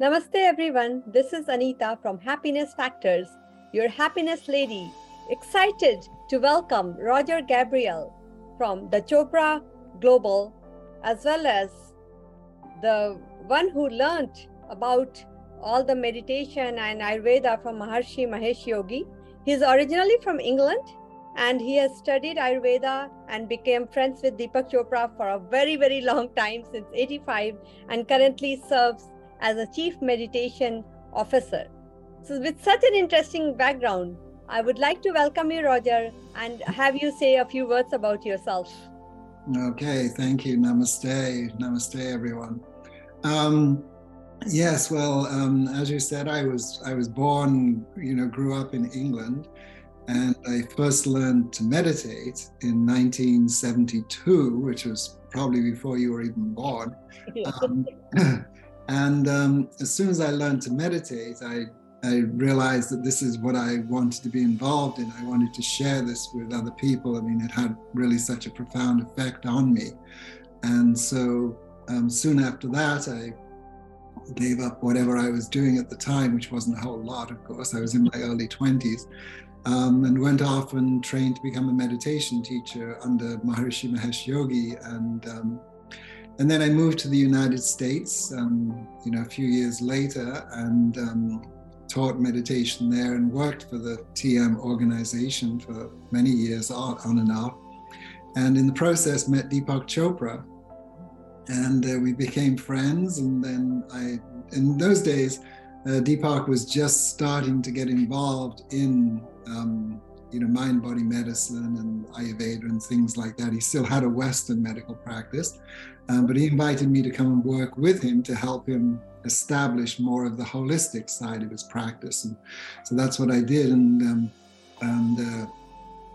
Namaste, everyone. This is Anita from Happiness Factors, your happiness lady. Excited to welcome Roger Gabriel from the Chopra Global, as well as the one who learned about all the meditation and Ayurveda from Maharishi Mahesh Yogi. He's originally from England and he has studied Ayurveda and became friends with Deepak Chopra for a very, very long time since 85 and currently serves as a chief meditation officer. So, with such an interesting background, I would like to welcome you, Roger, and have you say a few words about yourself. Okay, thank you. Namaste. Namaste, everyone. Um, yes, well, um, as you said, I was I was born, you know, grew up in England, and I first learned to meditate in 1972, which was probably before you were even born. Um, And um, as soon as I learned to meditate, I, I realized that this is what I wanted to be involved in. I wanted to share this with other people. I mean, it had really such a profound effect on me. And so um, soon after that, I gave up whatever I was doing at the time, which wasn't a whole lot, of course. I was in my early 20s. Um, and went off and trained to become a meditation teacher under Maharishi Mahesh Yogi. And um, and then I moved to the United States, um, you know, a few years later, and um, taught meditation there and worked for the TM organization for many years, on, and off. And in the process, met Deepak Chopra, and uh, we became friends. And then I, in those days, uh, Deepak was just starting to get involved in um, you know, mind body medicine and Ayurveda and things like that. He still had a Western medical practice, um, but he invited me to come and work with him to help him establish more of the holistic side of his practice. And so that's what I did. And um, and uh,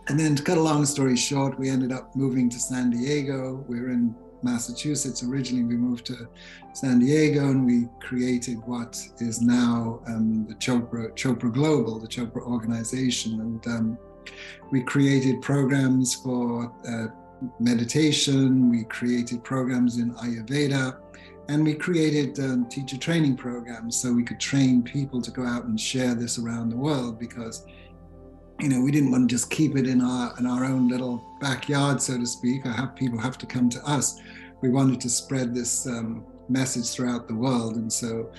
and then to cut a long story short, we ended up moving to San Diego. We were in Massachusetts originally. We moved to San Diego and we created what is now um, the Chopra, Chopra Global, the Chopra organization. And um, we created programs for uh, meditation, we created programs in Ayurveda, and we created um, teacher training programs so we could train people to go out and share this around the world because you know we didn't want to just keep it in our in our own little backyard so to speak or have people have to come to us. We wanted to spread this um, message throughout the world. And so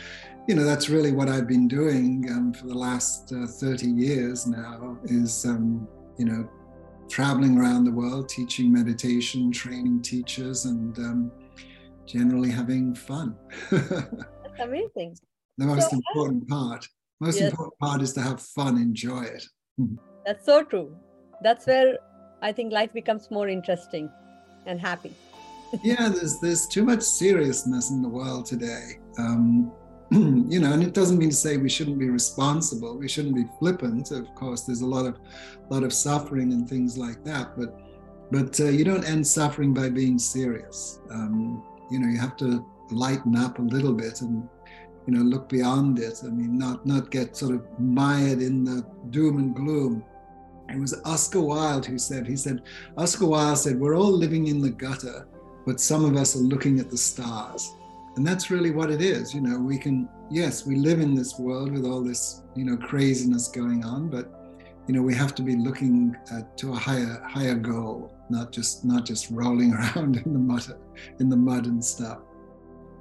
you know that's really what i've been doing um, for the last uh, 30 years now is um, you know traveling around the world teaching meditation training teachers and um, generally having fun. That's amazing. The most so, important part most yes. important part is to have fun enjoy it that's so true that's where i think life becomes more interesting and happy yeah there's there's too much seriousness in the world today um, you know, and it doesn't mean to say we shouldn't be responsible. We shouldn't be flippant. Of course, there's a lot of, lot of suffering and things like that. But, but uh, you don't end suffering by being serious. Um, you know, you have to lighten up a little bit and, you know, look beyond it. I mean, not not get sort of mired in the doom and gloom. It was Oscar Wilde who said. He said, Oscar Wilde said, "We're all living in the gutter, but some of us are looking at the stars." and that's really what it is you know we can yes we live in this world with all this you know craziness going on but you know we have to be looking at, to a higher higher goal not just not just rolling around in the mud in the mud and stuff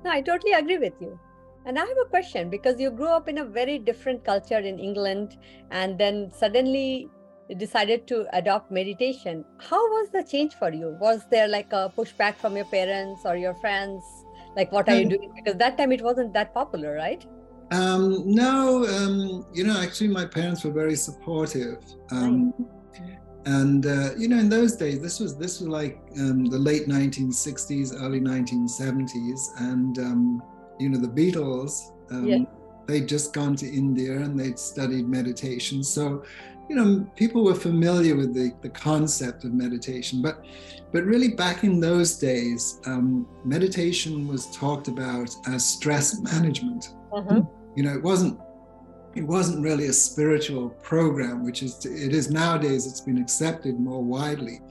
no i totally agree with you and i have a question because you grew up in a very different culture in england and then suddenly decided to adopt meditation. How was the change for you? Was there like a pushback from your parents or your friends? Like what are you doing? Because that time it wasn't that popular right? Um, no um, you know actually my parents were very supportive um, and uh, you know in those days this was this was like um, the late 1960s early 1970s and um, you know the beatles um, yeah. they'd just gone to india and they'd studied meditation. So you know, people were familiar with the, the concept of meditation, but but really back in those days, um, meditation was talked about as stress management. Mm-hmm. You know, it wasn't it wasn't really a spiritual program, which is it is nowadays. It's been accepted more widely,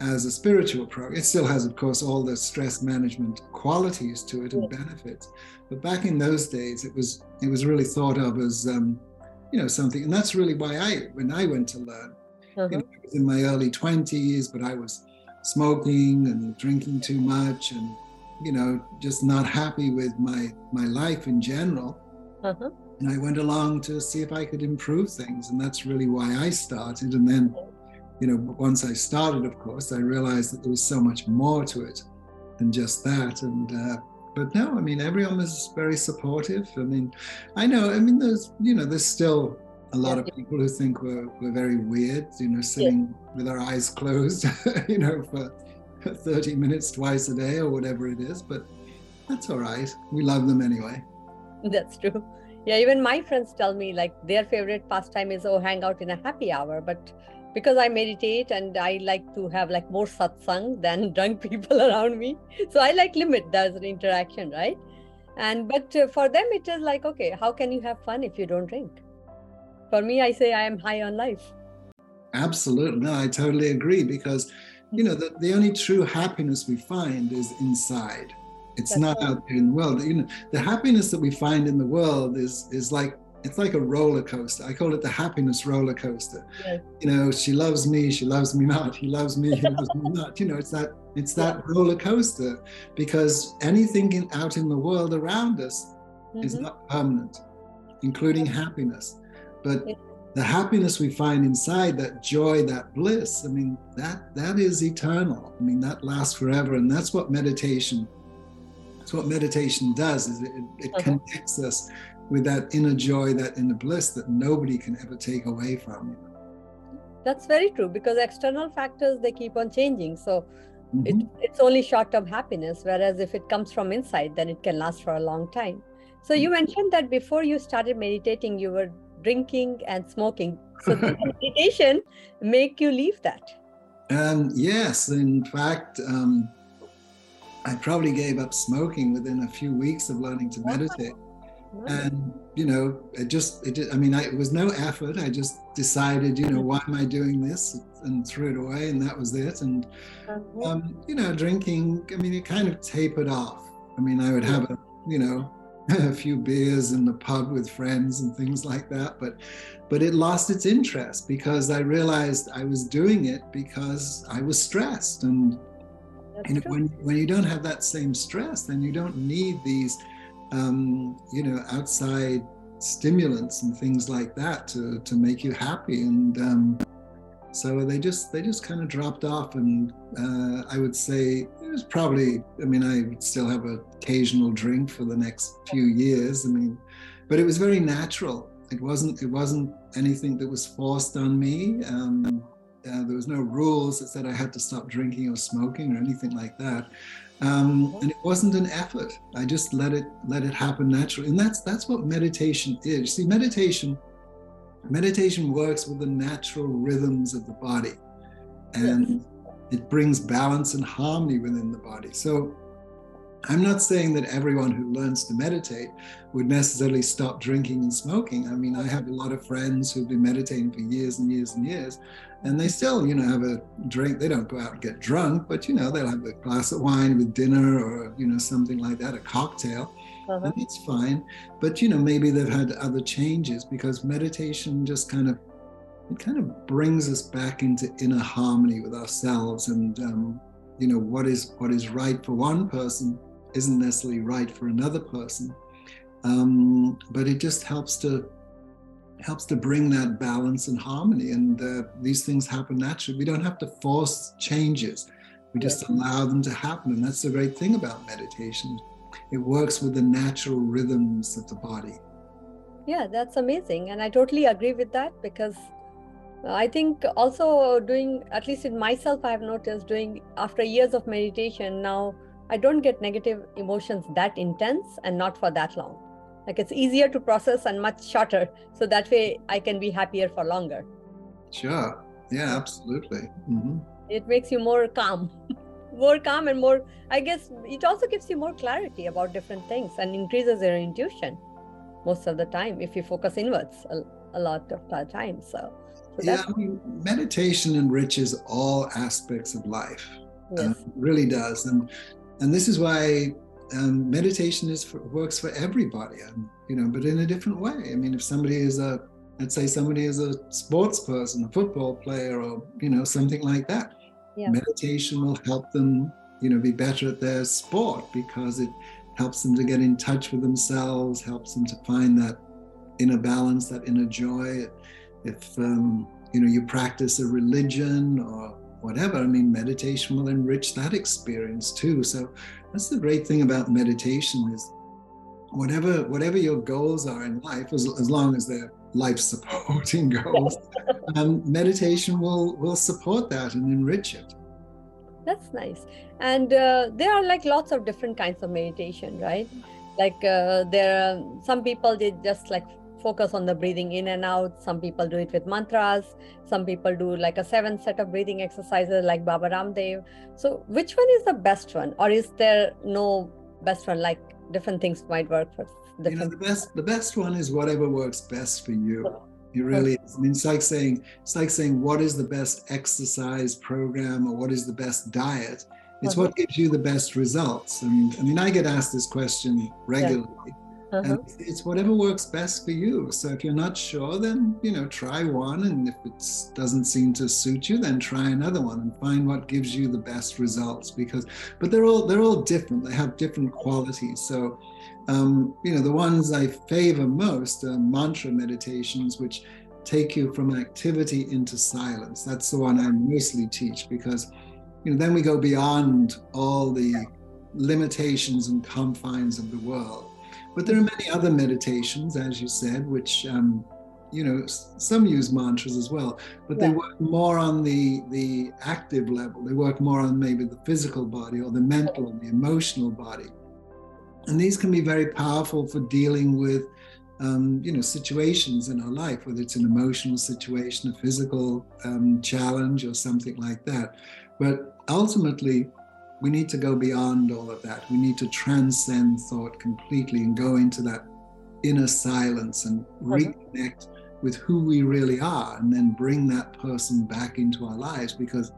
as a spiritual program. It still has, of course, all the stress management qualities to it and benefits. But back in those days, it was it was really thought of as um, you know something, and that's really why I when I went to learn. Uh-huh. You know, I was in my early twenties, but I was smoking and drinking too much, and you know just not happy with my my life in general. Uh-huh. And I went along to see if I could improve things, and that's really why I started. And then you know, once I started, of course, I realized that there was so much more to it than just that. And uh, but no, I mean, everyone was very supportive. I mean, I know, I mean, there's you know, there's still a lot of people who think we're we're very weird, you know, sitting with our eyes closed, you know, for 30 minutes twice a day or whatever it is. But that's all right. We love them anyway. That's true. Yeah, even my friends tell me like their favorite pastime is oh hang out in a happy hour, but because I meditate and I like to have like more satsang than drunk people around me. So I like limit that interaction, right? And but for them, it is like, okay, how can you have fun if you don't drink? For me, I say I am high on life. Absolutely. No, I totally agree because, you hmm. know, the, the only true happiness we find is inside. It's That's not right. out there in the world. You know, the happiness that we find in the world is is like it's like a roller coaster. I call it the happiness roller coaster. Yes. You know, she loves me, she loves me not. He loves me, he loves me not. You know, it's that it's that roller coaster because anything in, out in the world around us is Mhm. not permanent, including happiness. But the happiness we find inside, that joy, that bliss, I mean, that that is eternal. I mean, that lasts forever. And that's what meditation, that's what meditation does, is it, it Uh-huh. connects us with that inner joy, that inner bliss that nobody can ever take away from you. That's very true because external factors they keep on changing. So it, Mhm. it's only short-term happiness. Whereas if it comes from inside, then it can last for a long time. So you mentioned that before you started meditating, you were drinking and smoking. So meditation make you leave that? Um, yes, in fact, um, I probably gave up smoking within a few weeks of learning to meditate. And you know it just it just, i mean I, it was no effort. I just decided you know why am i doing this? And threw it away and that was it. And Uh-huh. um, you know drinking i mean it kind of tapered off. I mean i would have a you know a few beers in the pub with friends and things like that but but it lost its interest because i realized i was doing it because i was stressed and That's know, true. when when you don't have that same stress, then you don't need these, um, you know, outside stimulants and things like that to to make you happy. And um, so they just they just kind of dropped off. And uh, I would say it was probably. I mean, I would still have an occasional drink for the next few years. I mean, but it was very natural. It wasn't it wasn't anything that was forced on me. Um, uh, there was no rules that said I had to stop drinking or smoking or anything like that. Um, and it wasn't an effort. I just let it let it happen naturally. And that's that's what meditation is. See, meditation meditation works with the natural rhythms of the body, and it brings balance and harmony within the body. So. I'm not saying that everyone who learns to meditate would necessarily stop drinking and smoking. I mean, I have a lot of friends who've been meditating for years and years and years, and they still, you know, have a drink. They don't go out and get drunk, but you know, they'll have a glass of wine with dinner or you know something like that, a cocktail, Uh-huh. and it's fine. But you know, maybe they've had other changes because meditation just kind of it kind of brings us back into inner harmony with ourselves, and um, you know, what is what is right for one person isn't necessarily right for another person. Um, but it just helps to helps to bring that balance and harmony and uh, these things happen naturally we don't have to force changes we just allow them to happen and that's the great thing about meditation it works with the natural rhythms of the body Yeah, that's amazing. And I totally agree with that because I think also doing, at least in myself, I have noticed doing after years of meditation, now I don't get negative emotions that intense and not for that long. Like it's easier to process and much shorter. So that way I can be happier for longer. sure yeah absolutely hmm It makes you more calm, more calm and more, I guess it also gives you more clarity about different things and increases your intuition most of the time if you focus inwards a, a lot of the time. So So yeah, I mean, meditation enriches all aspects of life. Yes. Really does, and and this is why um, meditation is for, works for everybody. Um, you know, but in a different way. I mean, if somebody is a let's say somebody is a sports person, a football player, or you know something like that, yeah. meditation will help them you know be better at their sport because it helps them to get in touch with themselves, helps them to find that inner balance, that inner joy. If um, you know you practice a religion or whatever, I mean, meditation will enrich that experience too. So that's the great thing about meditation is whatever whatever your goals are in life, as, as long as they're life supporting goals, um, meditation will will support that and enrich it. That's nice. And uh, there are like lots of different kinds of meditation, right? Like uh, there are some people they just like focus on the breathing in and out. Some people do it with mantras. Some people do like a seven set of breathing exercises like Baba Ramdev. So which one is the best one? Or is there no best one? Like different things might work for different. You know, the best the best one is whatever works best for you. It really is. I mean, it's like saying it's like saying what is the best exercise program or what is the best diet. It's uh-huh. what gives you the best results. I mean, I mean, I get asked this question regularly, yeah. Uh-huh. and it's whatever works best for you. So if you're not sure, then you know, try one, and if it doesn't seem to suit you, then try another one and find what gives you the best results. Because, but they're all they're all different. They have different qualities. So um, you know, the ones I favor most are mantra meditations, which take you from activity into silence. That's the one I mostly teach because, you know, then we go beyond all the limitations and confines of the world. But there are many other meditations, as you said, which um, you know some use mantras as well but yeah. they work more on the the active level. They work more on maybe the physical body or the mental and the emotional body. And these can be very powerful for dealing with um, you know situations in our life whether it's an emotional situation a physical um, challenge or something like that. But ultimately we need to go beyond all of that. We need to transcend thought completely and go into that inner silence and uh-huh. reconnect with who we really are and then bring that person back into our lives because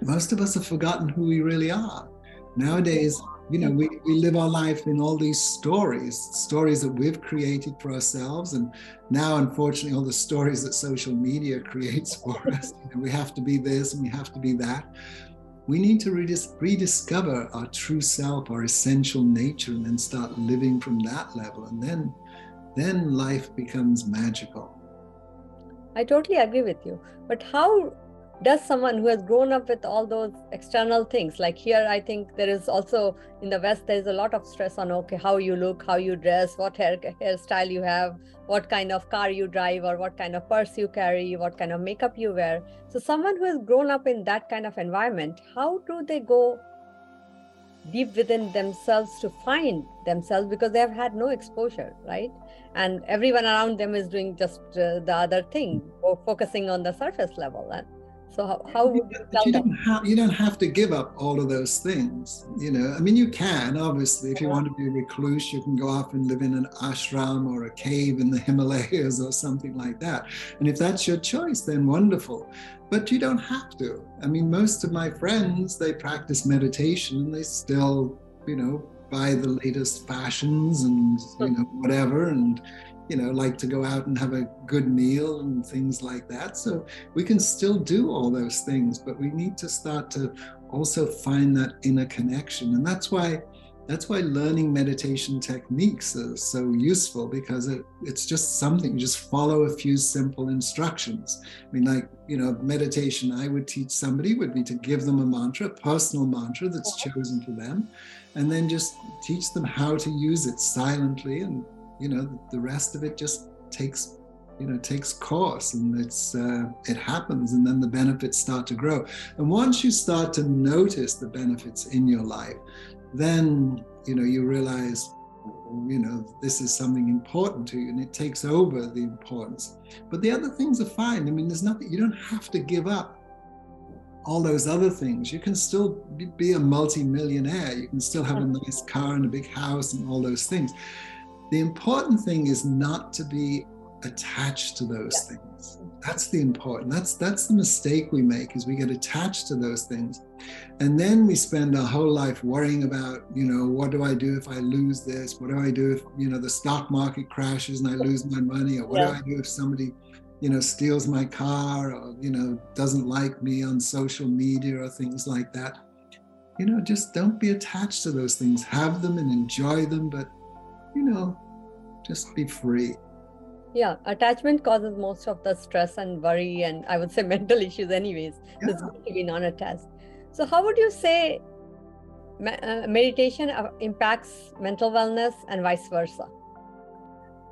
most of us have forgotten who we really are. Nowadays you know we, we live our life in all these stories stories that we've created for ourselves. And now unfortunately all the stories that social media creates for us you know, we have to be this and we have to be that we need to redis- rediscover our true self our essential nature and then start living from that level and then then life becomes magical. I totally agree with you but how does someone who has grown up with all those external things like here i think there is also in the west there's a lot of stress on okay how you look how you dress what hair hairstyle you have what kind of car you drive or what kind of purse you carry what kind of makeup you wear. So someone who has grown up in that kind of environment how do they go deep within themselves to find themselves? Because they have had no exposure right? And everyone around them is doing just uh, the other thing or focusing on the surface level and so how, how would you tell you them? Don't have, you don't have to give up all of those things. You know, I mean, you can obviously. If you want to be a recluse, you can go off and live in an ashram or a cave in the Himalayas or something like that. And if that's your choice, then wonderful. But you don't have to. I mean, most of my friends they practice meditation and they still, you know, buy the latest fashions and you hmm. know whatever and you know, like to go out and have a good meal and things like that. So we can still do all those things, but we need to start to also find that inner connection. And that's why that's why learning meditation techniques is so useful because it, it's just something you just follow a few simple instructions i mean like you know meditation i would teach somebody would be to give them a mantra a personal mantra that's uh-huh. chosen for them and then just teach them how to use it silently and you know the rest of it just takes you know takes course and it's uh, it happens and then the benefits start to grow. And once you start to notice the benefits in your life then you know you realize you know this is something important to you and it takes over the importance. But the other things are fine. I mean there's nothing you don't have to give up all those other things. You can still be a multi-millionaire. You can still have a nice car and a big house and all those things the important thing is not to be attached to those yeah. things That's the important. That's that's the mistake we make is we get attached to those things. And then we spend our whole life worrying about, you know, what do I do if I lose this? What do I do if, you know, the stock market crashes and I lose my money? Or what yeah. do I do if somebody, you know, steals my car or, you know, doesn't like me on social media or things like that? You know, just don't be attached to those things. Have them and enjoy them, but, you know, just be free. Yeah, attachment causes most of the stress and worry, and I would say mental issues, anyways. Yeah. It's good to be non attached. So, how would you say uh, meditation uh, impacts mental wellness and vice versa?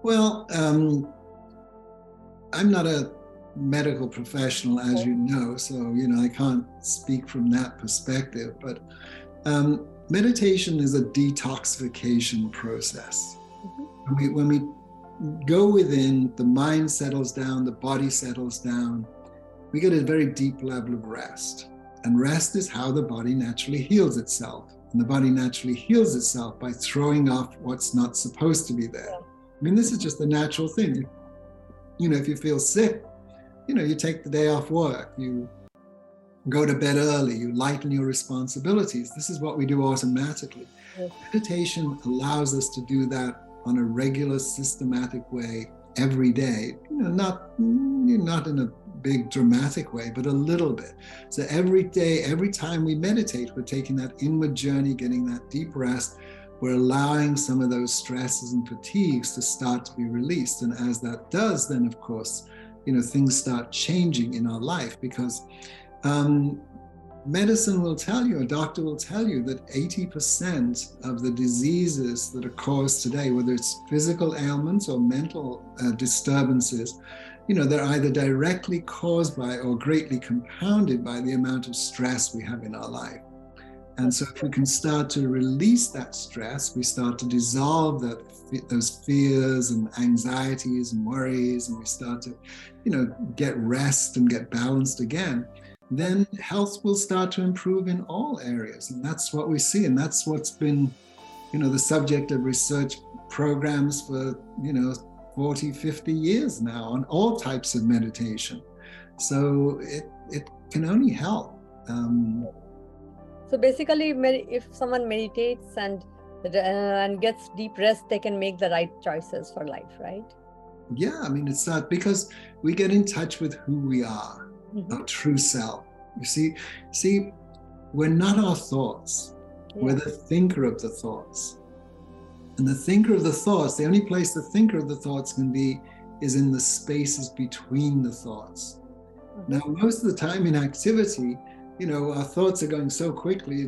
Well, um, I'm not a medical professional, as you know, so you know I can't speak from that perspective. But um, meditation is a detoxification process. Mm-hmm. When we when we go within, the mind settles down, the body settles down. We get a very deep level of rest. And rest is how the body naturally heals itself. And the body naturally heals itself by throwing off what's not supposed to be there. I mean, this is just a natural thing. You know, if you feel sick, you know, you take the day off work, you go to bed early, you lighten your responsibilities. This is what we do automatically. Meditation allows us to do that on a regular, systematic way every day. You know, not mm, not in a big dramatic way, but a little bit. So every day, every time we meditate, we're taking that inward journey, getting that deep rest. We're allowing some of those stresses and fatigues to start to be released. And as that does, then of course, you know, things start changing in our life because um, medicine will tell you, a doctor will tell you that 80% of the diseases that are caused today, whether it's physical ailments or mental uh, disturbances, you know, they're either directly caused by or greatly compounded by the amount of stress we have in our life. And so, if we can start to release that stress, we start to dissolve that, those fears and anxieties and worries, and we start to, you know, get rest and get balanced again then health will start to improve in all areas. And that's what we see. And that's what's been, you know, the subject of research programs for, you know, 40, 50 years now on all types of meditation. So it, it can only help. Um, so basically, if someone meditates and uh, and gets deep rest, they can make the right choices for life, right? Yeah, I mean, it's that because we get in touch with who we are mm-hmm. our true self. You see, see, we're not our thoughts. Yeah. We're the thinker of the thoughts. And the thinker of the thoughts, the only place the thinker of the thoughts can be is in the spaces between the thoughts. Mm-hmm. Now, most of the time in activity, you know, our thoughts are going so quickly,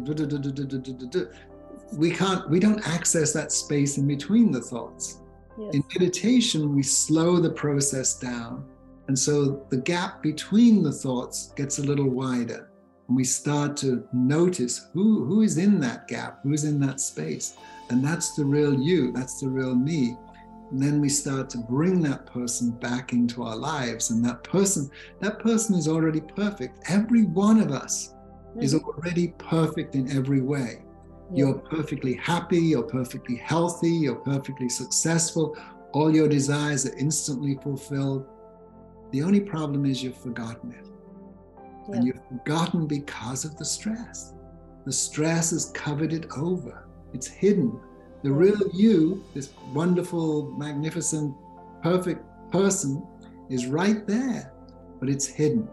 we can't, we don't access that space in between the thoughts. Yes. In meditation, we slow the process down and so the gap between the thoughts gets a little wider. And we start to notice who, who is in that gap, who's in that space. And that's the real you, that's the real me. And then we start to bring that person back into our lives. And that person, that person is already perfect. Every one of us mm-hmm. is already perfect in every way. Yeah. You're perfectly happy, you're perfectly healthy, you're perfectly successful. All your desires are instantly fulfilled the only problem is you've forgotten it. Yeah. And you've forgotten because of the stress. The stress has covered it over, it's hidden. The real you, this wonderful, magnificent, perfect person, is right there, but it's hidden.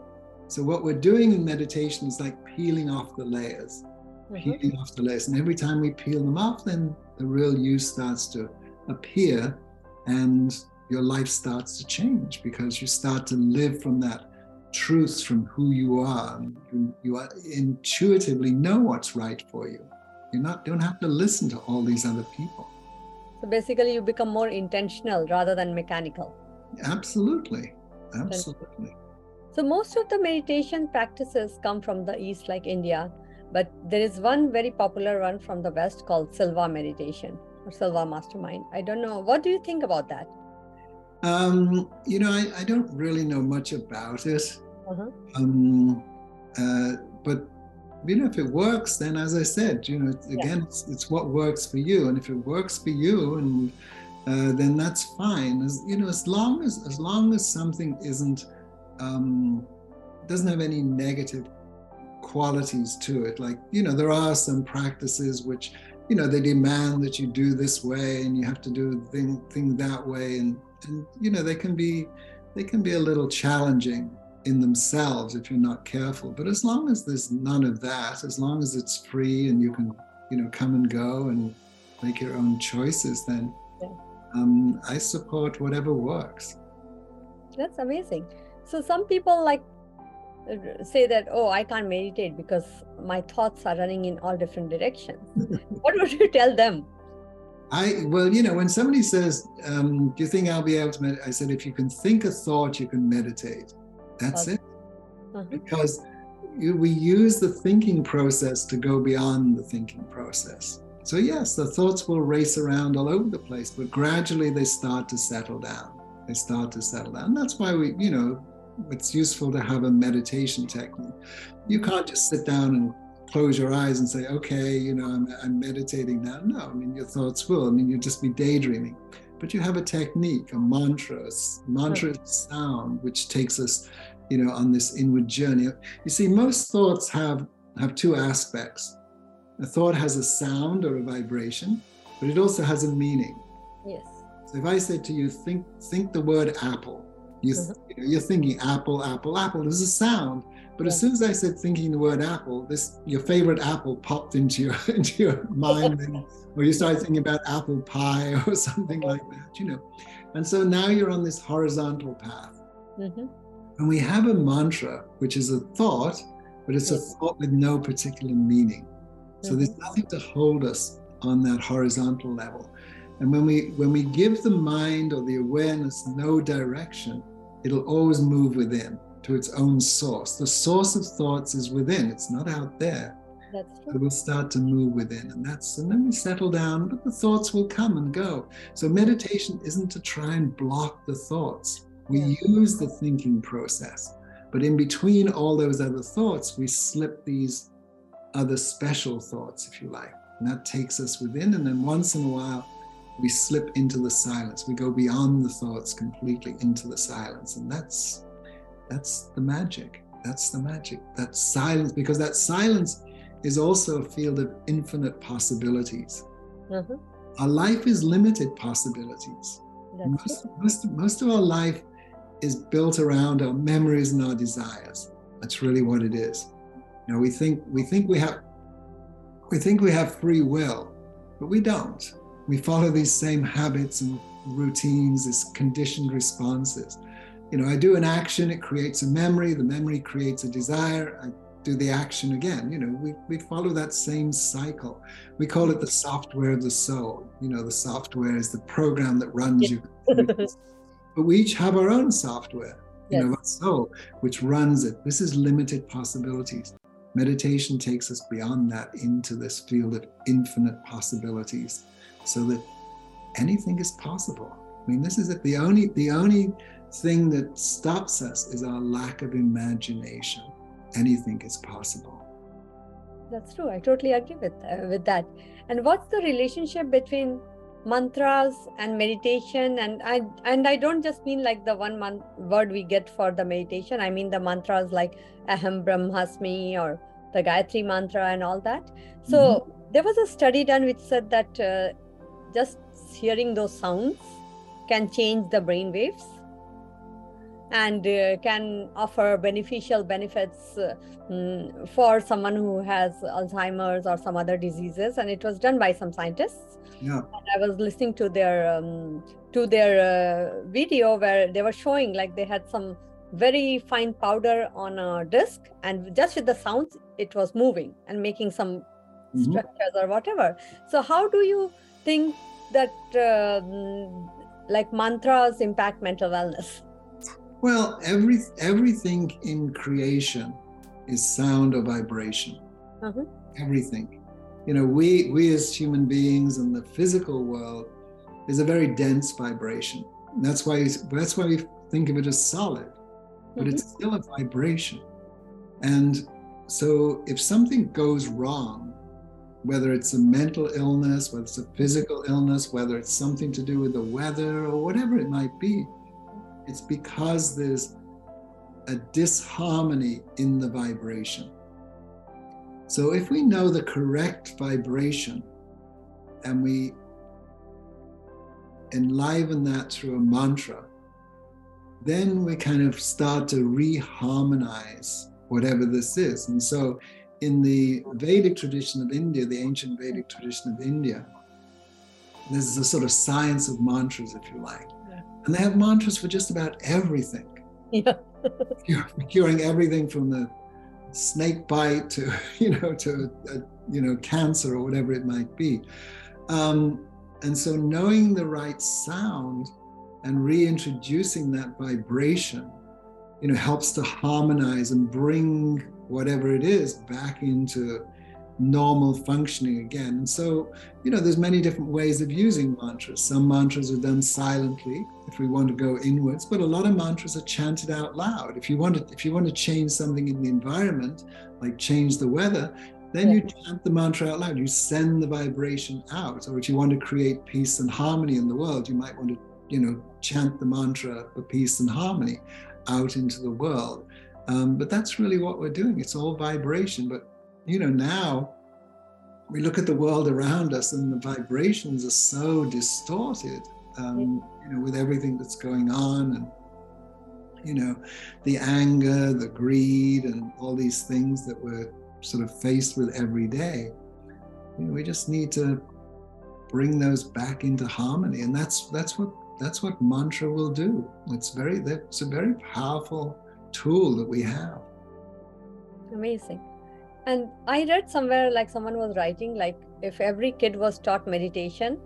So, what we're doing in meditation is like peeling off the layers, mm-hmm. peeling off the layers. And every time we peel them off, then the real you starts to appear and your life starts to change because you start to live from that truth from who you are. You, you are intuitively know what's right for you. You not don't have to listen to all these other people. So basically, you become more intentional rather than mechanical. Absolutely, absolutely. So most of the meditation practices come from the east, like India, but there is one very popular one from the west called Silva meditation or Silva Mastermind. I don't know. What do you think about that? Um, you know, I, I, don't really know much about it. Uh-huh. Um, uh, but you know, if it works, then as I said, you know, again, yeah. it's, it's, what works for you, and if it works for you, and uh, then that's fine. As you know, as long as as long as something isn't um, doesn't have any negative qualities to it. Like you know, there are some practices which you know they demand that you do this way and you have to do thing thing that way, and and you know they can be they can be a little challenging in themselves if you're not careful. But as long as there's none of that, as long as it's free and you can you know come and go and make your own choices, then Yeah. um, I support whatever works. That's amazing. So some people like uh, say that, oh, I can't meditate because my thoughts are running in all different directions. what would you tell them? I well, you know, when somebody says, um, "Do you think I'll be able to?" Med-? I said, "If you can think a thought, you can meditate. That's it." Uh-huh. Because you, we use the thinking process to go beyond the thinking process. So yes, the thoughts will race around all over the place, but gradually they start to settle down. They start to settle down. That's why we, you know, it's useful to have a meditation technique. You can't just sit down and close your eyes and say, okay, you know, I'm, I'm meditating now. No, I mean, your thoughts will. I mean, you'll just be daydreaming. But you have a technique, a mantra. a mantra a sound which takes us, you know, on this inward journey. You see, most thoughts have have two aspects. A thought has a sound or a vibration, but it also has a meaning. Yes. So if I said to you, think think the word apple, you, th- mm-hmm. you know, you're thinking apple, apple, apple. There's a sound, but as soon as I said thinking the word apple, this your favorite apple popped into your into your mind, and, or you started thinking about apple pie or something like that, you know. And so now you're on this horizontal path, hmm and we have a mantra, which is a thought, but it's a thought with no particular meaning. So Mhm. there's nothing to hold us on that horizontal level. And when we when we give the mind or the awareness no direction, it'll always move within to its own source. The source of thoughts is within, it's not out there. That's So we'll start to move within. And that's and then we settle down, but the thoughts will come and go. So meditation isn't to try and block the thoughts. We Yeah. use the thinking process. But in between all those other thoughts, we slip these other special thoughts, if you like. And that takes us within. And then once in a while, we slip into the silence. We go beyond the thoughts completely into the silence. And that's that's the magic. That's the magic. That silence, because that silence is also a field of infinite possibilities. Uh-huh. Our life is limited possibilities. Most, most, most of our life is built around our memories and our desires. That's really what it is. You know, we think we think we have we think we have free will, but we don't. We follow these same habits and routines, these conditioned responses. You know, I do an action, it creates a memory, the memory creates a desire, I do the action again. You know, we, we follow that same cycle. We call it the software of the soul. You know, the software is the program that runs you. but we each have our own software, you know, Yes. our soul, which runs it. This is limited possibilities. Meditation takes us beyond that into this field of infinite possibilities so that anything is possible. I mean, this is it. The only the only thing that stops us is our lack of imagination. Anything is possible. That's true. I totally agree with uh, with that. And what's the relationship between mantras and meditation? And I and I don't just mean like the one man- word we get for the meditation. I mean the mantras like Aham Brahmasmi or the Gayatri mantra and all that. So there was a study done which said that uh, just hearing those sounds can change the brain waves and uh, can offer beneficial benefits uh, mm, for someone who has Alzheimer's or some other diseases. And it was done by some scientists. Yeah. And I was listening to their um, to their uh, video where they were showing like they had some very fine powder on a disc, and just with the sounds, it was moving and making some Mhm. structures or whatever. So, how do you think that um, like mantras impact mental wellness? Well, every everything in creation is sound or vibration. Mhm. Everything. You know, we we as human beings in the physical world is a very dense vibration. And that's why that's why we think of it as solid, but Mhm. it's still a vibration. And so if something goes wrong, whether it's a mental illness, whether it's a physical illness, whether it's something to do with the weather or whatever it might be, it's because there's a disharmony in the vibration. So if we know the correct vibration and we enliven that through a mantra, then we kind of start to reharmonize whatever this is. And so in the Vedic tradition of India, the ancient Vedic tradition of India, there's a sort of science of mantras, if you like. And they have mantras for just about everything. Yeah. curing everything from the snake bite to, you know, to, uh, you know, cancer or whatever it might be. Um, and so knowing the right sound and reintroducing that vibration, you know, helps to harmonize and bring whatever it is back into normal functioning again. And so, you know, there's many different ways of using mantras. Some mantras are done silently if we want to go inwards, but a lot of mantras are chanted out loud. If you want to, if you want to change something in the environment, like change the weather, then you chant the mantra out loud. You send the vibration out. Or if you want to create peace and harmony in the world, you might want to, you know, chant the mantra for peace and harmony out into the world. Um, but that's really what we're doing. It's all vibration. But you know, now we look at the world around us and the vibrations are so distorted, um, you know, with everything that's going on and, you know, the anger, the greed, and all these things that we're sort of faced with every day. You know, we just need to bring those back into harmony. And that's that's what that's what mantra will do. It's very that's a very powerful tool that we have. Amazing. And I read somewhere like someone was writing, like if every kid was taught meditation,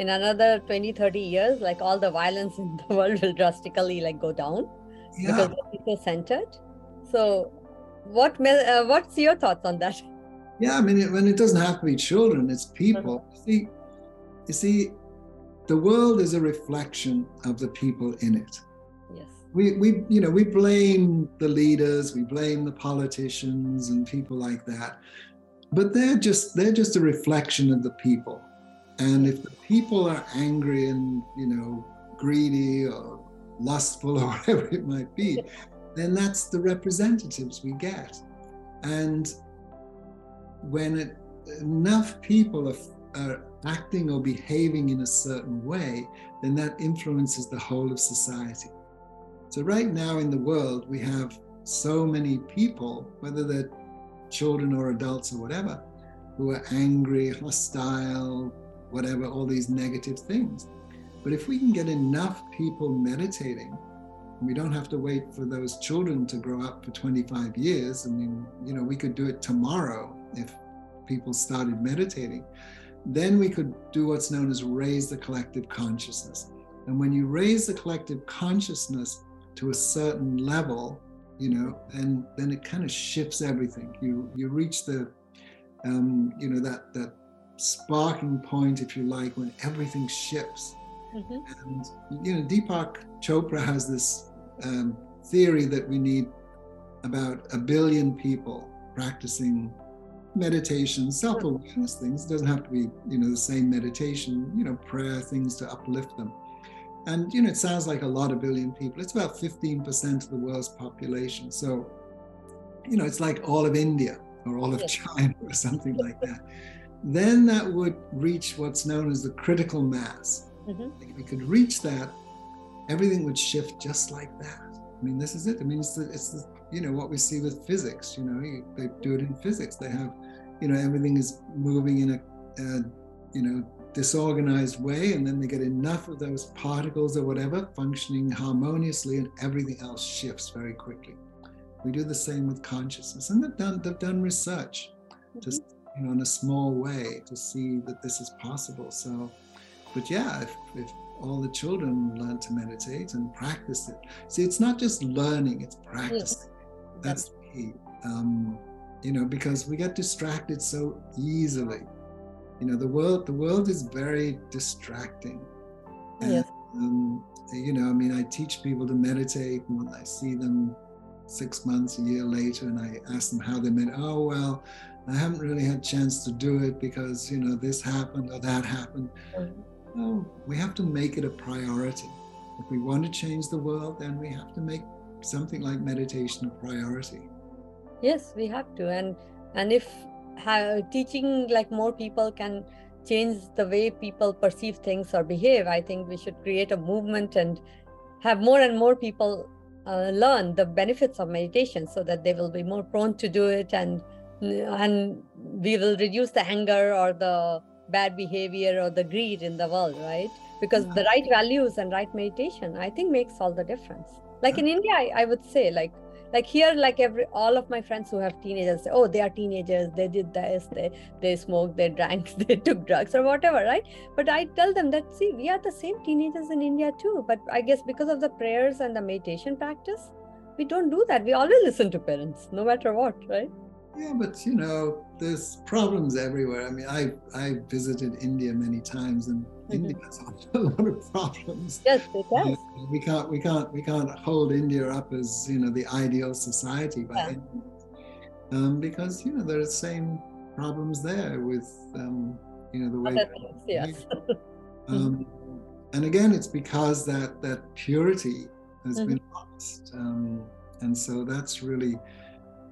in another 20, 30 years, like all the violence in the world will drastically like go down yeah. because people centered. So, what uh, what's your thoughts on that? Yeah, I mean, it, when it doesn't have to be children, it's people. Uh-huh. See, you see, the world is a reflection of the people in it we, we you know we blame the leaders we blame the politicians and people like that. But they're just they're just a reflection of the people. And if the people are angry and you know greedy or lustful or whatever it might be then that's the representatives we get. And when it, enough people are, are acting or behaving in a certain way then that influences the whole of society so, right now in the world, we have so many people, whether they're children or adults or whatever, who are angry, hostile, whatever, all these negative things. But if we can get enough people meditating, we don't have to wait for those children to grow up for 25 years. I mean, you know, we could do it tomorrow if people started meditating. Then we could do what's known as raise the collective consciousness. And when you raise the collective consciousness, to a certain level, you know, and then it kind of shifts everything. You you reach the, um, you know, that that sparking point, if you like, when everything shifts. Mm-hmm. And you know, Deepak Chopra has this um, theory that we need about a billion people practicing meditation, self-awareness things. It doesn't have to be, you know, the same meditation, you know, prayer things to uplift them. And you know, it sounds like a lot of billion people. It's about 15% of the world's population. So, you know, it's like all of India or all of China or something like that. Then that would reach what's known as the critical mass. Mm-hmm. If we could reach that, everything would shift just like that. I mean, this is it. I mean, it's the, it's the, you know what we see with physics. You know, you, they do it in physics. They have, you know, everything is moving in a, a you know, disorganized way, and then they get enough of those particles or whatever functioning harmoniously, and everything else shifts very quickly. We do the same with consciousness, and they've done they've done research, mm-hmm. just you know, in a small way to see that this is possible. So, but yeah, if, if all the children learn to meditate and practice it, see, it's not just learning; it's practicing. That's the key. Um, you know, because we get distracted so easily you know the world the world is very distracting and, yes. um, you know i mean i teach people to meditate and i see them six months a year later and i ask them how they met oh well i haven't really had a chance to do it because you know this happened or that happened mm-hmm. no we have to make it a priority if we want to change the world then we have to make something like meditation a priority. Yes, we have to, and and if teaching like more people can change the way people perceive things or behave, I think we should create a movement and have more and more people uh, learn the benefits of meditation so that they will be more prone to do it and and we will reduce the anger or the bad behavior or the greed in the world right? Because the right values and right meditation i think makes all the difference. Like in india I, I would say like like here like every all of my friends who have teenagers say oh they are teenagers they did this they they smoked they drank they took drugs or whatever right? But i tell them that see we are the same teenagers in india too but i guess because of the prayers and the meditation practice we don't do that. We always listen to parents no matter what right yeah, but you know, there's problems everywhere. I mean, I I visited India many times, and mm-hmm. India has a lot of problems. Yes, it does. we can't we can't we can't hold India up as you know the ideal society by yeah. um, because you know there are the same problems there with um, you know the way. Things, yes. um, and again, it's because that that purity has mm-hmm. been lost, um, and so that's really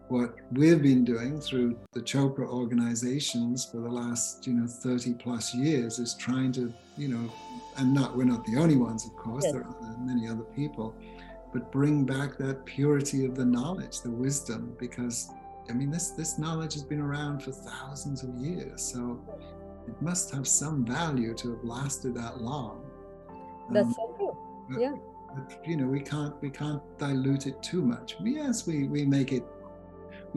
what we've been doing through the Chopra organizations for the last, you know, 30 plus years is trying to, you know, and not we're not the only ones, of course, yes. there are many other people, but bring back that purity of the knowledge, the wisdom, because I mean this this knowledge has been around for thousands of years. So it must have some value to have lasted that long. That's um, so true. But, yeah. But, you know, we can't we can't dilute it too much. Yes, we we make it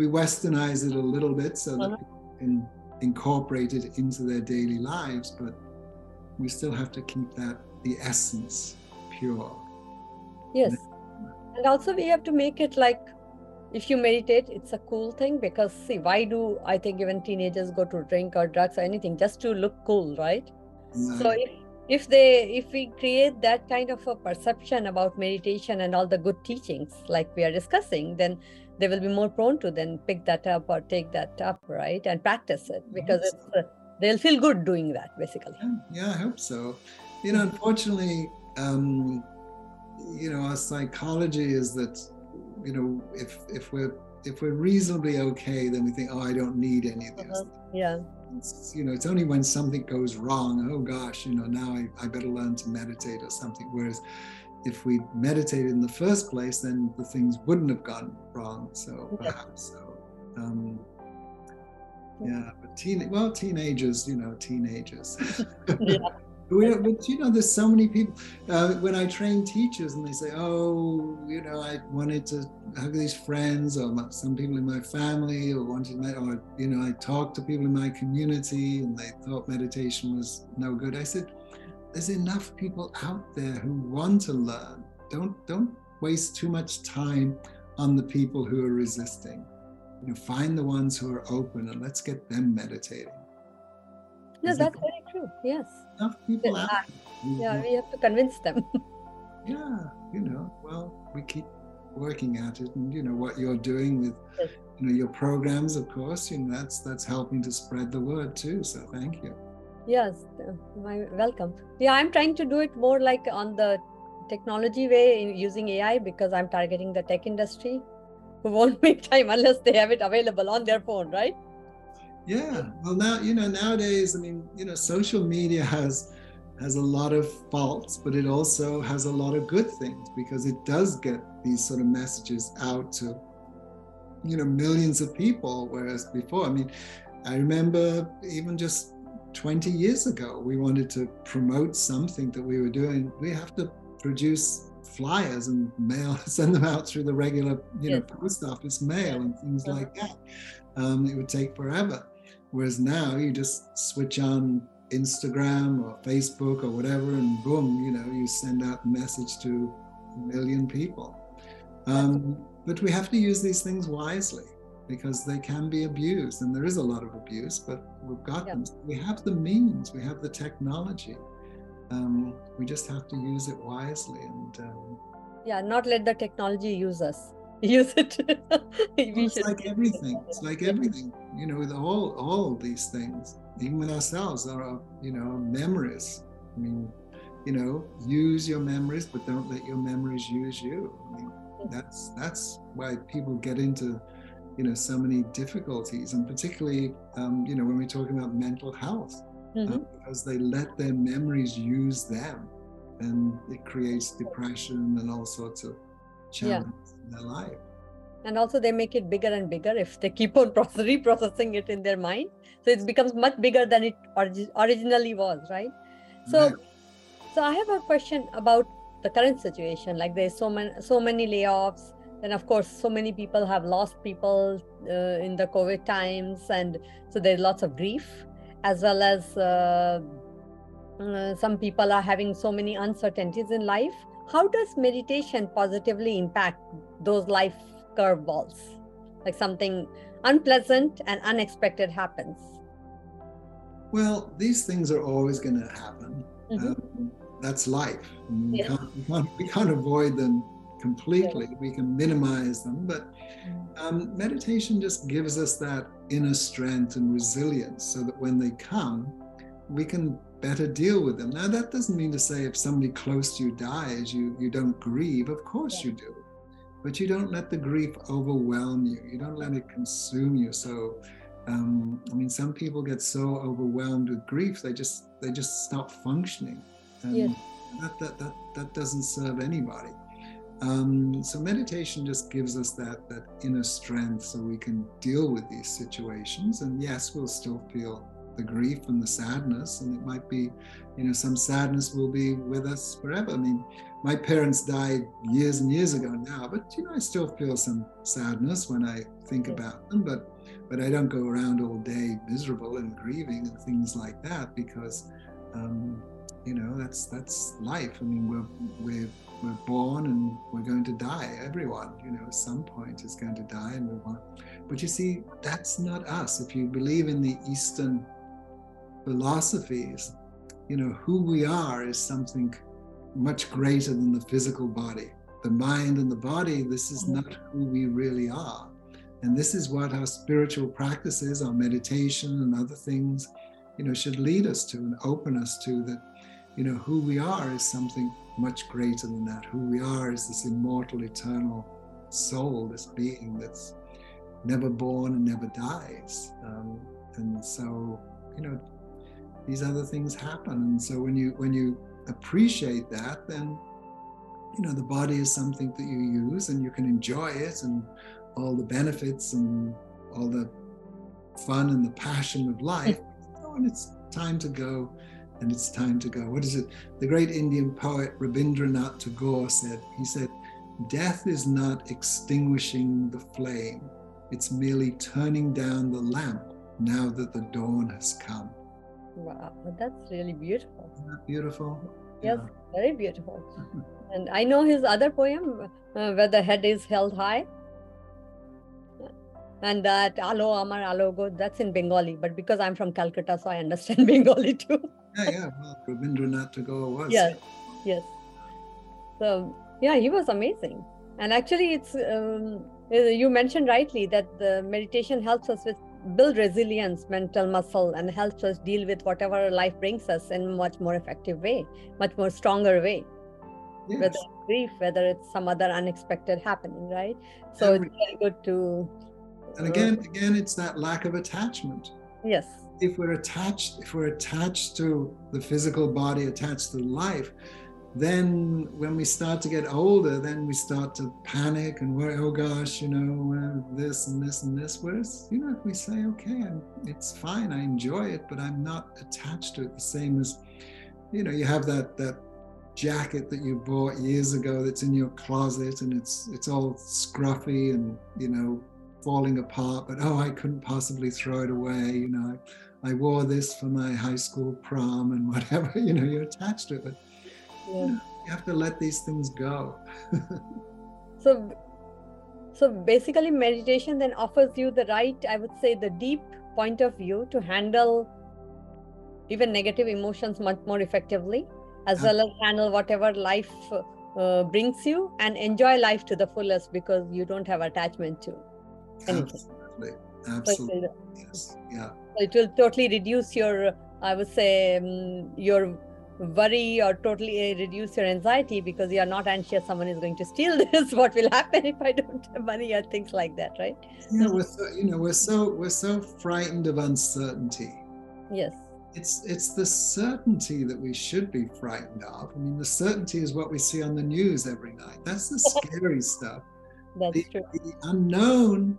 we westernize it a little bit so that uh-huh. people can incorporate it into their daily lives, but we still have to keep that the essence pure. Yes. And also we have to make it like if you meditate, it's a cool thing because see, why do I think even teenagers go to drink or drugs or anything just to look cool, right? right. So if if they if we create that kind of a perception about meditation and all the good teachings like we are discussing, then they will be more prone to then pick that up or take that up, right, and practice it because it's uh, they'll feel good doing that, basically. Yeah, yeah I hope so. You know, unfortunately, um, you know, our psychology is that, you know, if if we're if we're reasonably okay, then we think, oh, I don't need any of this. Uh-huh. Yeah. It's, you know, it's only when something goes wrong. Oh gosh, you know, now I, I better learn to meditate or something. Whereas if we meditated in the first place, then the things wouldn't have gone wrong. So perhaps so. Um, yeah, but teen well, teenagers, you know, teenagers. yeah. but, but you know, there's so many people. Uh, when I train teachers, and they say, "Oh, you know, I wanted to hug these friends, or some people in my family, or wanted, to, or you know, I talked to people in my community, and they thought meditation was no good." I said, there's enough people out there who want to learn. Don't don't waste too much time on the people who are resisting. You know, find the ones who are open and let's get them meditating. No, that's very true. Yes. Enough people out. yeah, we have to convince them. yeah, you know, well, we keep working at it, and you know what you're doing with yes. you know your programs, of course. You know that's that's helping to spread the word too. So thank you. Yes, my welcome. Yeah, I'm trying to do it more like on the technology way using AI because I'm targeting the tech industry who won't make time unless they have it available on their phone, right? Yeah. Well, now you know nowadays. I mean, you know, social media has has a lot of faults, but it also has a lot of good things because it does get these sort of messages out to you know millions of people. Whereas before, I mean, I remember even just 20 years ago we wanted to promote something that we were doing. We have to produce flyers and mail send them out through the regular you know post office mail and things uh-huh. like that. Um, it would take forever. Whereas now you just switch on instagram or facebook or whatever and boom you know you send out a message to a million people. Um, but we have to use these things wisely because they can be abused and there is a lot of abuse but we've got yeah. them. We have the means we have the technology. Um, we just have to use it wisely and um, yeah not let the technology use us. Use it. It's like everything it's like everything you know with all all these things even with ourselves our you know memories. I mean you know use your memories but don't let your memories use you. I mean, That's that's why people get into you know so many difficulties, and particularly um, you know when we're talking about mental health, Mhm. um, because they let their memories use them, and it creates depression and all sorts of challenges in their life. and also they make it bigger and bigger if they keep on process- reprocessing it in their mind. So it becomes much bigger than it origi- originally was right? So so i have a question about the current situation. Like there's so many so many layoffs and of course so many people have lost people uh, in the covid times and so there's lots of grief as well as uh, uh, some people are having so many uncertainties in life how does meditation positively impact those life curveballs like something unpleasant and unexpected happens Well, these things are always going to happen. Mhm. Um, that's life. We, Yeah. can't, we, can't, we can't avoid them completely. We can minimize them, but um, meditation just gives us that inner strength and resilience so that when they come, we can better deal with them. Now, that doesn't mean to say if somebody close to you dies, you, you don't grieve. Of course you do. But you don't let the grief overwhelm you. You don't let it consume you. So, um, I mean, some people get so overwhelmed with grief, they just they just stop functioning. And Yes. that, that, that, that doesn't serve anybody. Um, so meditation just gives us that that inner strength so we can deal with these situations. And yes, we'll still feel the grief and the sadness, and it might be, you know, some sadness will be with us forever. I mean, my parents died years and years ago now, but you know, I still feel some sadness when I think about them. But but I don't go around all day miserable and grieving and things like that because um, you know that's that's life. I mean, we're we're we're born and we're going to die. Everyone, you know, at some point is going to die and move on. But you see, that's not us. If you believe in the Eastern philosophies, you know, who we are is something much greater than the physical body. The mind and the body, this is not who we really are. And this is what our spiritual practices, our meditation and other things, you know, should lead us to and open us to that, you know, who we are is something much greater than that. Who we are is this immortal, eternal soul, this being that's never born and never dies. Um, and so, you know, these other things happen. And so when you when you appreciate that, then you know the body is something that you use and you can enjoy it and all the benefits and all the fun and the passion of life. Oh, and it's time to go, and it's time to go. What is it? The great Indian poet Rabindranath Tagore said, he said, Death is not extinguishing the flame, it's merely turning down the lamp now that the dawn has come. wow that's really beautiful Isn't that beautiful? yes very beautiful and i know his other poem uh, where the head is held high and that alo amar alo go that's in bengali but because i'm from calcutta so i understand bengali too Yeah, yeah. Well, Rabindranath Tagore was. yes yes so yeah he was amazing and actually it's um, uh, you mentioned rightly that the meditation helps us with build resilience mental muscle and helps us deal with whatever life brings us in much more effective way much more stronger way Yes. whether it's grief whether it's some other unexpected happening right so Every- it's very good to And again, again, it's that lack of attachment. yes If we're attached, if we're attached to the physical body, attached to life, then when we start to get older, then we start to panic and worry, oh gosh, you know, uh, this and this and this. Whereas, you know, if we say, okay, I'm, it's fine, I enjoy it, but I'm not attached to it the same as, you know, you have that that jacket that you bought years ago that's in your closet and it's it's all scruffy and you know falling apart but oh i couldn't possibly throw it away you know I wore this for my high school prom and whatever you know you're attached to it but yeah. you have to let these things go so so basically meditation then offers you the right i would say the deep point of view to handle even negative emotions much more effectively as well as handle whatever life uh, brings you and enjoy life to the fullest because you don't have attachment to Anything. absolutely so absolutely it, yes yeah. it will totally reduce your i would say um, your worry or totally uh, reduce your anxiety because you're not anxious someone is going to steal this what will happen if i don't have money or things like that right? Yeah we're so, you know we're so we're so frightened of uncertainty. Yes. It's it's the certainty that we should be frightened of. I mean the certainty is what we see on the news every night. That's the scary stuff. That's the, true. the unknown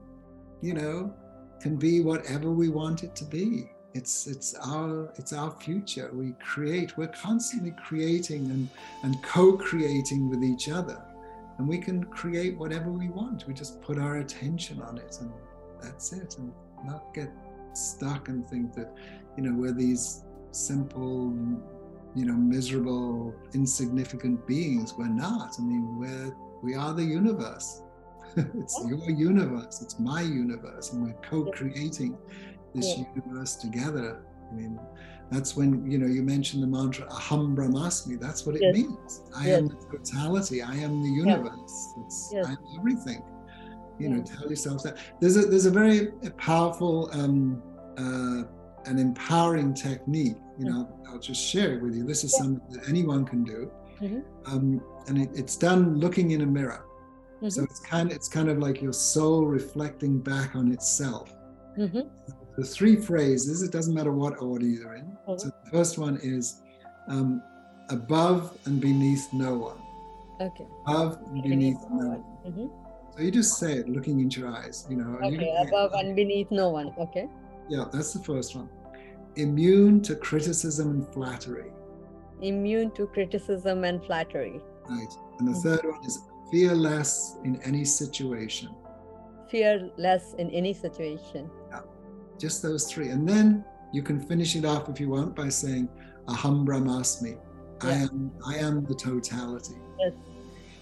you know can be whatever we want it to be. It's it's our it's our future. We create we're constantly creating and and co-creating with each other. And we can create whatever we want. We just put our attention on it and that's it. And not get stuck and think that you know we're these simple you know miserable insignificant beings. We're not. I mean we're we are the universe it's your universe it's my universe and we're co-creating this yeah. universe together. I mean, that's when you know you mentioned the mantra aham brahmasmi that's what it yes. means i yes. am the totality i am the universe it's yes. i am everything you know tell yourself that there's a there's a very powerful um uh an empowering technique you know mm-hmm. i'll just share it with you this is something that anyone can do mm-hmm. um and it, it's done looking in a mirror mm-hmm. so it's kind of it's kind of like your soul reflecting back on itself mm-hmm the three phrases, it doesn't matter what order you're in. Mm-hmm. So the first one is um, above and beneath no one. Okay. Above and beneath, beneath no one. Mm-hmm. So you just say it looking into your eyes, you know. Okay, you above and beneath no one. Okay. Yeah, that's the first one. Immune to criticism and flattery. Immune to criticism and flattery. Right. And the mm-hmm. third one is fearless in any situation. Fearless in any situation. Yeah just those three. And then you can finish it off if you want by saying, Aham Brahmasmi. Yeah. I am I am the totality. Yes.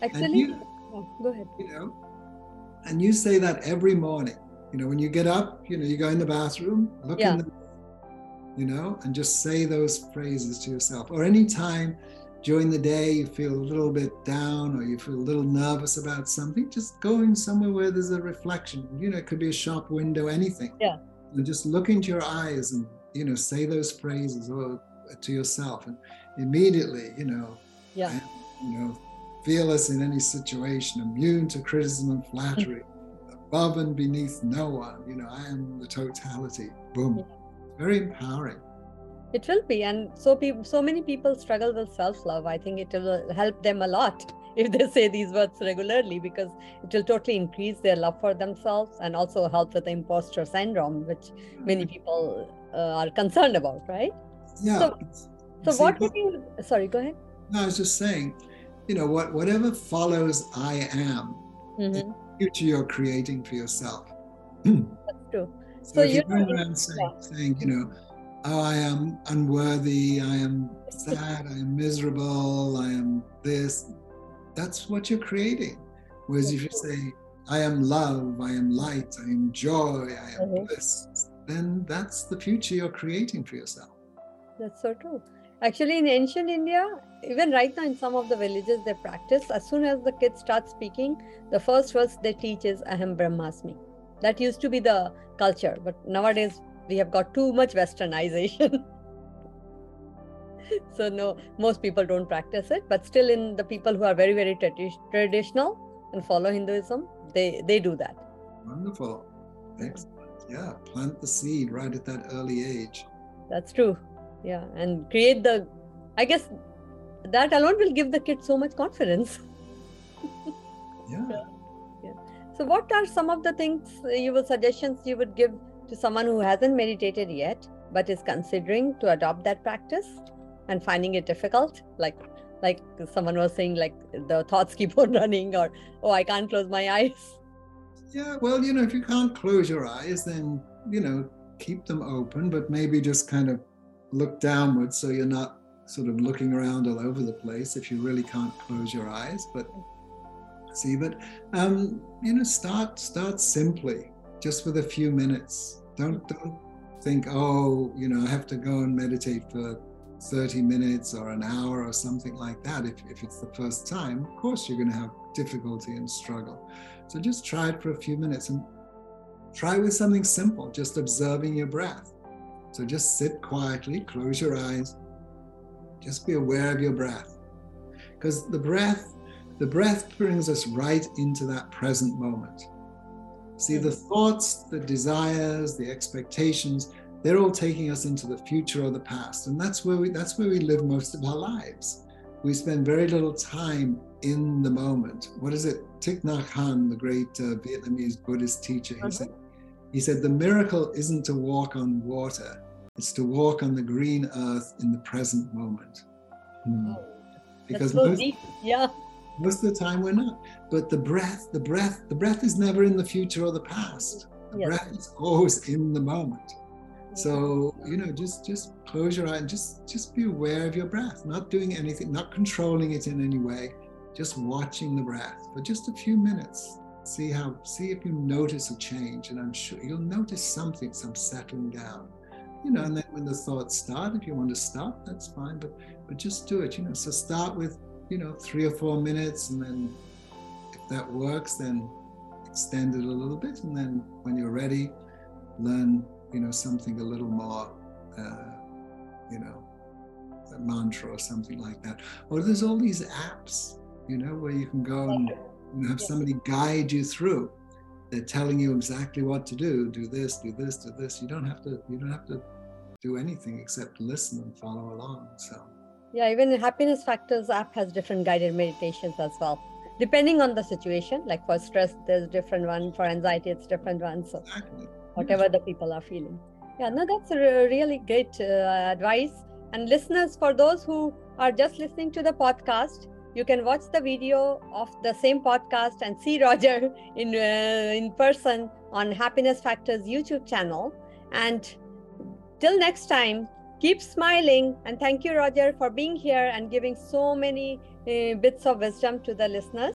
Actually, you, oh, go ahead. You know, and you say that every morning. You know, when you get up, you know, you go in the bathroom, look yeah. in the you know, and just say those phrases to yourself. Or anytime during the day you feel a little bit down or you feel a little nervous about something, just going somewhere where there's a reflection. You know, it could be a shop window, anything. Yeah and just look into your eyes and you know say those phrases or uh, to yourself and immediately you know yeah you know fearless in any situation immune to criticism and flattery above and beneath no one you know i am the totality boom yeah. very empowering it will be and so people so many people struggle with self-love. I think it will help them a lot if they say these words regularly because it will totally increase their love for themselves and also help with the imposter syndrome which many people uh, are concerned about right? Yeah. So, so See, what would you sorry go ahead. No i was just saying you know what whatever follows i am mm-hmm. the future you're creating for yourself. That's true. So, so you're around saying, yeah. saying you know oh, I am unworthy, I am sad, I am miserable, I am this that's what you're creating. Whereas if you say, I am love, I am light, I am joy, I am mm-hmm. bliss, then that's the future you're creating for yourself. That's so true. Actually, in ancient India, even right now in some of the villages, they practice as soon as the kids start speaking, the first verse they teach is Aham Brahmasmi. That used to be the culture, but nowadays we have got too much westernization. so no most people don't practice it but still in the people who are very very traditional and follow hinduism they they do that wonderful excellent yeah plant the seed right at that early age that's true yeah and create the i guess that alone will give the kid so much confidence yeah. yeah. so what are some of the things uh, you would suggestions you would give to someone who hasn't meditated yet but is considering to adopt that practice and finding it difficult like like someone was saying like the thoughts keep on running or oh i can't close my eyes. Yeah well you know if you can't close your eyes then you know keep them open but maybe just kind of look downwards so you're not sort of looking around all over the place if you really can't close your eyes but see but um you know start start simply just with a few minutes don't don't think oh you know i have to go and meditate for 30 minutes or an hour or something like that. If, if it's the first time, of course, you're going to have difficulty and struggle. So just try it for a few minutes and try with something simple, just observing your breath. So just sit quietly, close your eyes, Just be aware of your breath. Because the breath, the breath brings us right into that present moment. See, the thoughts, the desires, the expectations, they're all taking us into the future or the past. And that's where we that's where we live most of our lives. We spend very little time in the moment. What is it? Thich Nhat Hanh, the great uh, Vietnamese Buddhist teacher, he uh-huh. said, he said, the miracle isn't to walk on water, it's to walk on the green earth in the present moment. Hmm. Oh, because so most, yeah. most of the time we're not. But the breath, the breath, the breath is never in the future or the past. The yes. breath is always in the moment. So, you know, just just close your eye and just just be aware of your breath, not doing anything, not controlling it in any way, just watching the breath for just a few minutes see how see if you notice a change and i'm sure you'll notice something some settling down you know and then when the thoughts start if you want to stop that's fine but but just do it you know so start with you know three or four minutes and then that works then extend it a little bit and then when you're ready learn you know something a little more uh, you know a mantra or something like that or there's all these apps you know where you can go and you have somebody guide you through. They're telling you exactly what to do. Do this, do this, do this. You don't have to. You don't have to do anything except listen and follow along. So. Yeah, even the Happiness Factors app has different guided meditations as well, depending on the situation. Like for stress, there's different one. For anxiety, it's different one. So exactly. whatever the people are feeling. Yeah, no, that's a really great uh, advice. And listeners, for those who are just listening to the podcast, you can watch the video of the same podcast and see Roger in uh, in person on Happiness Factors YouTube channel. And till next time, keep smiling and thank you, Roger, for being here and giving so many uh, bits of wisdom to the listeners.